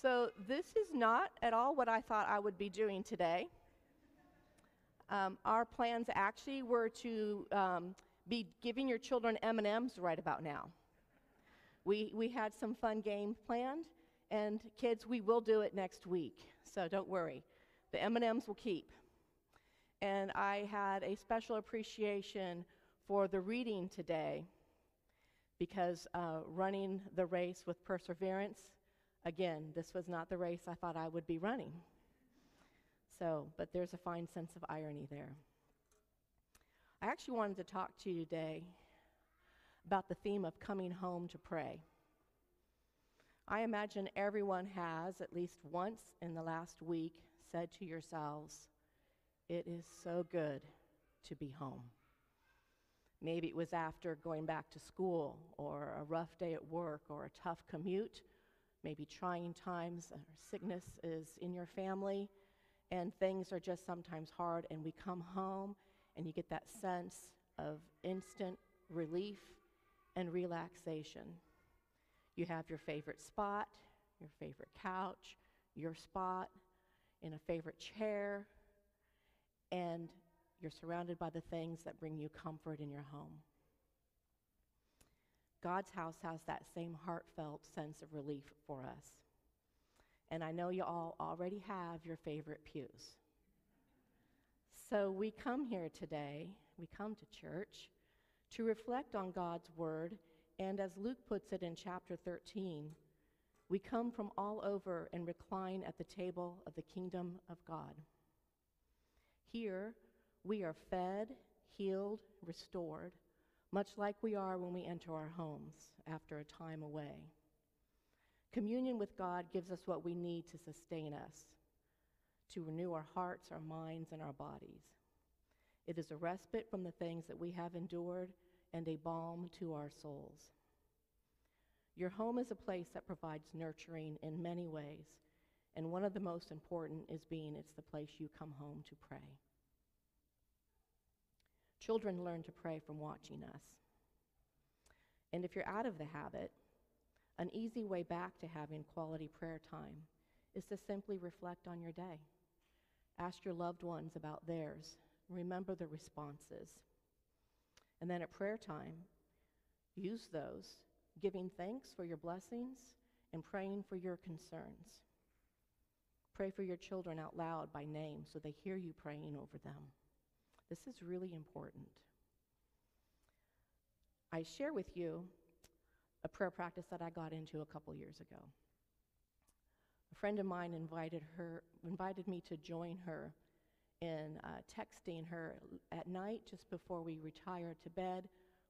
So, this is not at all what I thought I would be doing today. Um, our plans actually were to um, be giving your children M&Ms right about now. We, we had some fun game planned, and kids, we will do it next week, so don't worry. The M&Ms will keep. And I had a special appreciation for the reading today because uh, running the race with perseverance, again, this was not the race I thought I would be running. So, but there's a fine sense of irony there. I actually wanted to talk to you today about the theme of coming home to pray. I imagine everyone has, at least once in the last week, said to yourselves, It is so good to be home. Maybe it was after going back to school, or a rough day at work, or a tough commute, maybe trying times, or sickness is in your family, and things are just sometimes hard, and we come home and you get that sense of instant relief and relaxation. You have your favorite spot, your favorite couch, your spot in a favorite chair, and you're surrounded by the things that bring you comfort in your home. God's house has that same heartfelt sense of relief for us. And I know you all already have your favorite pews. So we come here today, we come to church to reflect on God's word, and as Luke puts it in chapter 13, we come from all over and recline at the table of the kingdom of God. Here, we are fed, healed, restored, much like we are when we enter our homes after a time away. Communion with God gives us what we need to sustain us, to renew our hearts, our minds, and our bodies. It is a respite from the things that we have endured and a balm to our souls. Your home is a place that provides nurturing in many ways, and one of the most important is being it's the place you come home to pray. Children learn to pray from watching us. And if you're out of the habit, an easy way back to having quality prayer time is to simply reflect on your day. Ask your loved ones about theirs. Remember the responses. And then at prayer time, use those, giving thanks for your blessings and praying for your concerns. Pray for your children out loud by name so they hear you praying over them. This is really important. I share with you a prayer practice that I got into a couple years ago. A friend of mine invited her, invited me to join her in uh, texting her at night just before we retire to bed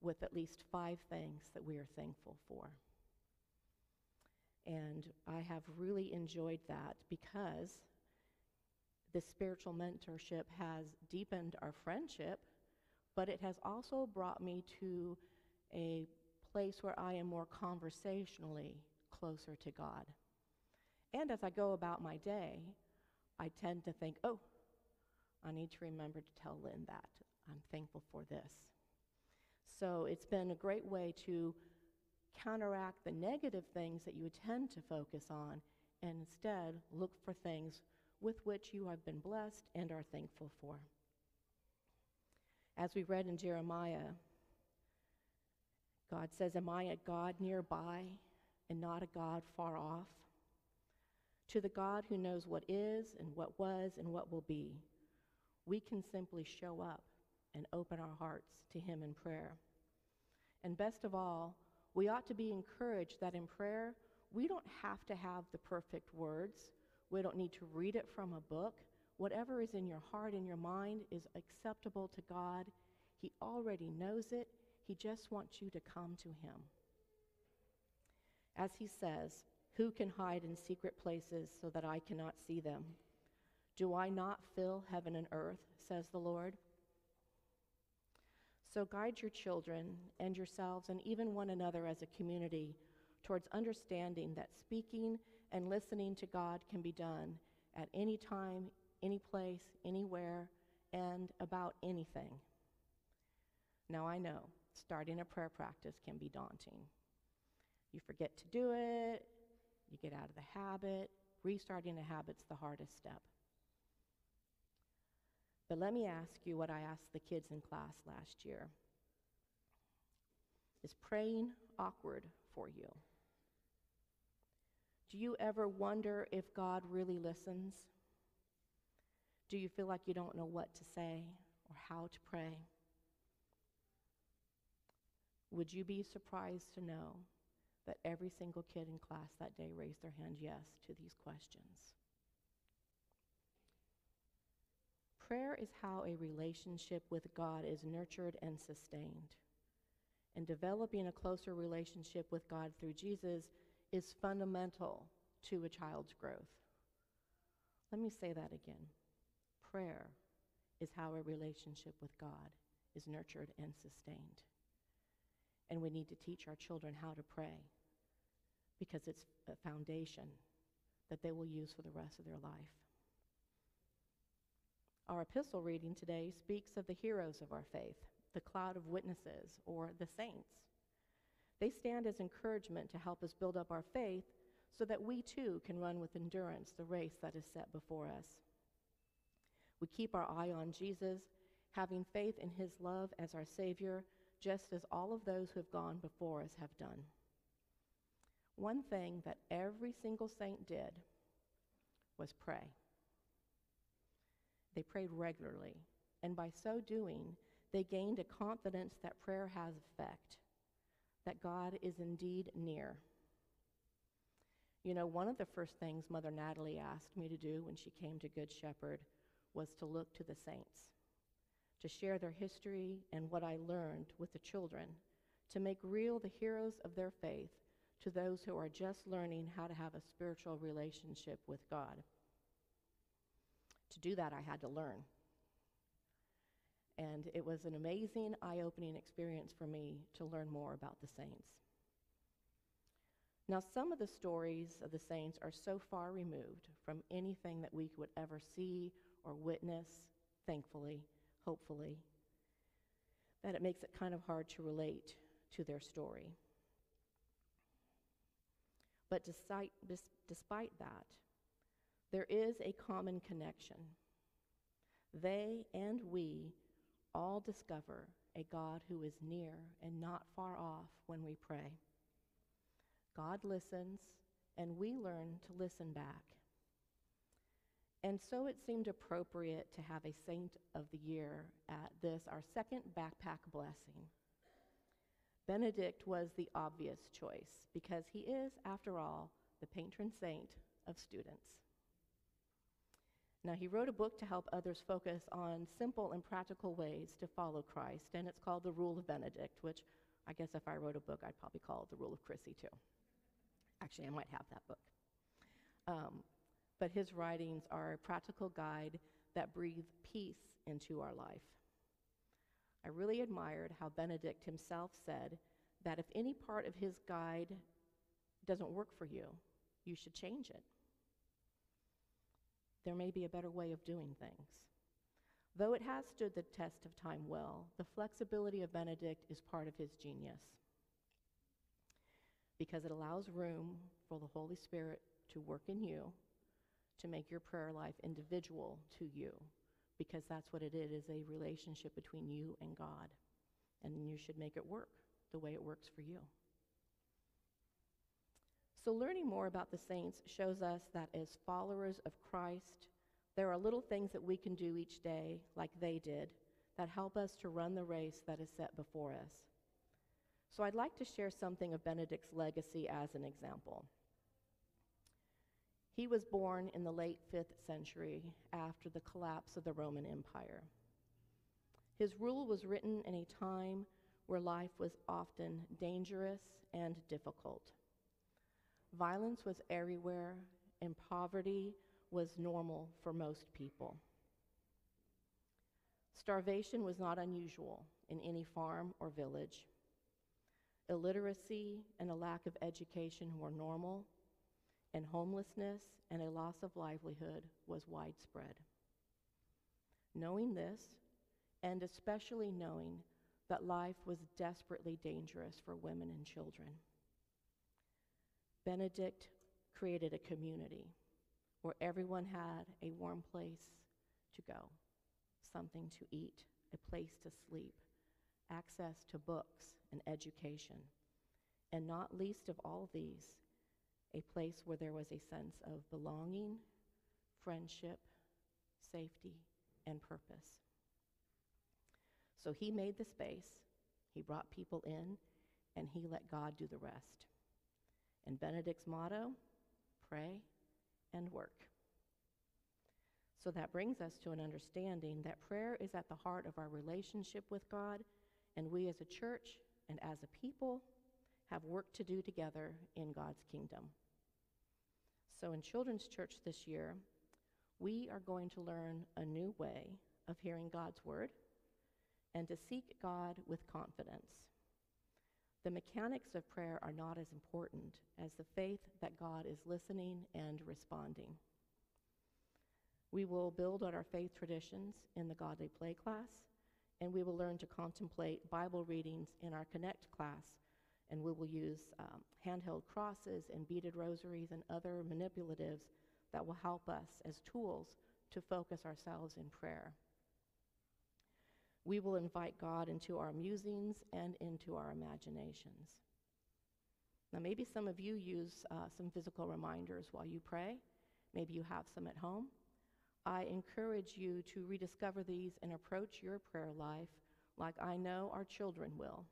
with at least five things that we are thankful for. And I have really enjoyed that because this spiritual mentorship has deepened our friendship, but it has also brought me to a place where I am more conversationally closer to God. And as I go about my day, I tend to think, oh, I need to remember to tell Lynn that. I'm thankful for this. So it's been a great way to counteract the negative things that you tend to focus on and instead look for things with which you have been blessed and are thankful for. As we read in Jeremiah, God says, Am I a God nearby and not a God far off? To the God who knows what is and what was and what will be, we can simply show up and open our hearts to Him in prayer. And best of all, we ought to be encouraged that in prayer, we don't have to have the perfect words. We don't need to read it from a book. Whatever is in your heart and your mind is acceptable to God. He already knows it, he just wants you to come to Him. As He says, Who can hide in secret places so that I cannot see them? Do I not fill heaven and earth, says the Lord? So guide your children and yourselves and even one another as a community towards understanding that speaking and listening to God can be done at any time, any place, anywhere, and about anything. Now I know starting a prayer practice can be daunting. You forget to do it, you get out of the habit. Restarting a habit's the hardest step. But let me ask you what I asked the kids in class last year. Is praying awkward for you? Do you ever wonder if God really listens? Do you feel like you don't know what to say or how to pray? Would you be surprised to know that every single kid in class that day raised their hand yes to these questions? Prayer is how a relationship with God is nurtured and sustained. And developing a closer relationship with God through Jesus is fundamental to a child's growth. Let me say that again. Prayer is how a relationship with God is nurtured and sustained. And we need to teach our children how to pray because it's a foundation that they will use for the rest of their life. Our epistle reading today speaks of the heroes of our faith, the cloud of witnesses, or the saints. They stand as encouragement to help us build up our faith so that we too can run with endurance the race that is set before us. We keep our eye on Jesus, having faith in his love as our Savior, just as all of those who have gone before us have done. One thing that every single saint did was pray. They prayed regularly, and by so doing, they gained a confidence that prayer has effect, that God is indeed near. You know, one of the first things Mother Natalie asked me to do when she came to Good Shepherd was to look to the saints, to share their history and what I learned with the children, to make real the heroes of their faith to those who are just learning how to have a spiritual relationship with God. To do that, I had to learn. And it was an amazing, eye opening experience for me to learn more about the saints. Now, some of the stories of the saints are so far removed from anything that we would ever see or witness, thankfully, hopefully, that it makes it kind of hard to relate to their story. But despite, despite that, there is a common connection. They and we all discover a God who is near and not far off when we pray. God listens, and we learn to listen back. And so it seemed appropriate to have a Saint of the Year at this, our second backpack blessing. Benedict was the obvious choice because he is, after all, the patron saint of students. Now, he wrote a book to help others focus on simple and practical ways to follow Christ, and it's called The Rule of Benedict, which I guess if I wrote a book, I'd probably call it The Rule of Chrissy, too. Actually, I might have that book. Um, but his writings are a practical guide that breathe peace into our life. I really admired how Benedict himself said that if any part of his guide doesn't work for you, you should change it. There may be a better way of doing things. Though it has stood the test of time well, the flexibility of Benedict is part of his genius because it allows room for the Holy Spirit to work in you to make your prayer life individual to you because that's what it is, is a relationship between you and God. And you should make it work the way it works for you. So, learning more about the saints shows us that as followers of Christ, there are little things that we can do each day, like they did, that help us to run the race that is set before us. So, I'd like to share something of Benedict's legacy as an example. He was born in the late 5th century after the collapse of the Roman Empire. His rule was written in a time where life was often dangerous and difficult. Violence was everywhere, and poverty was normal for most people. Starvation was not unusual in any farm or village. Illiteracy and a lack of education were normal, and homelessness and a loss of livelihood was widespread. Knowing this, and especially knowing that life was desperately dangerous for women and children, Benedict created a community where everyone had a warm place to go, something to eat, a place to sleep, access to books and education, and not least of all these, a place where there was a sense of belonging, friendship, safety, and purpose. So he made the space, he brought people in, and he let God do the rest. And Benedict's motto pray and work. So that brings us to an understanding that prayer is at the heart of our relationship with God, and we as a church and as a people have work to do together in God's kingdom. So, in Children's Church this year, we are going to learn a new way of hearing God's word and to seek God with confidence. The mechanics of prayer are not as important as the faith that God is listening and responding. We will build on our faith traditions in the Godly Play class, and we will learn to contemplate Bible readings in our Connect class, and we will use um, handheld crosses and beaded rosaries and other manipulatives that will help us as tools to focus ourselves in prayer. We will invite God into our musings and into our imaginations. Now, maybe some of you use uh, some physical reminders while you pray. Maybe you have some at home. I encourage you to rediscover these and approach your prayer life like I know our children will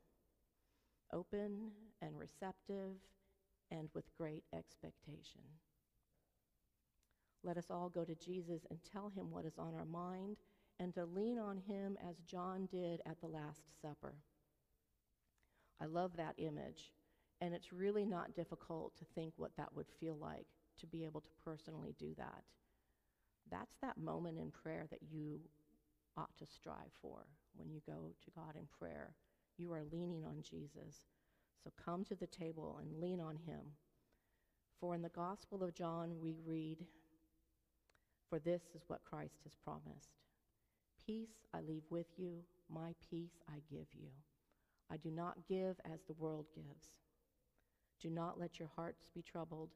open and receptive and with great expectation. Let us all go to Jesus and tell him what is on our mind and to lean on him as John did at the Last Supper. I love that image, and it's really not difficult to think what that would feel like to be able to personally do that. That's that moment in prayer that you ought to strive for when you go to God in prayer. You are leaning on Jesus. So come to the table and lean on him. For in the Gospel of John, we read, For this is what Christ has promised Peace I leave with you, my peace I give you. I do not give as the world gives. Do not let your hearts be troubled,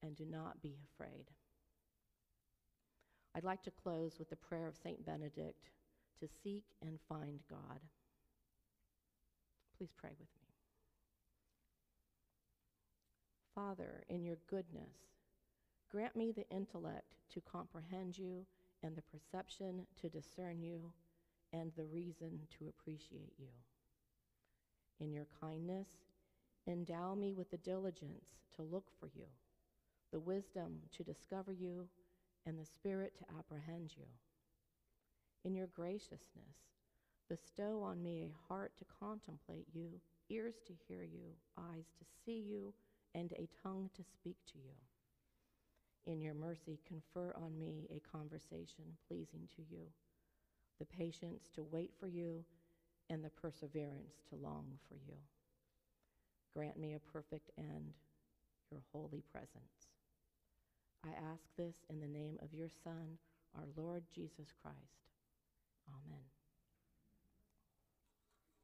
and do not be afraid. I'd like to close with the prayer of St. Benedict to seek and find God. Please pray with me. Father, in your goodness, grant me the intellect to comprehend you and the perception to discern you and the reason to appreciate you. In your kindness, endow me with the diligence to look for you, the wisdom to discover you, and the spirit to apprehend you. In your graciousness, bestow on me a heart to contemplate you, ears to hear you, eyes to see you, and a tongue to speak to you. In your mercy, confer on me a conversation pleasing to you, the patience to wait for you, and the perseverance to long for you. Grant me a perfect end, your holy presence. I ask this in the name of your Son, our Lord Jesus Christ. Amen.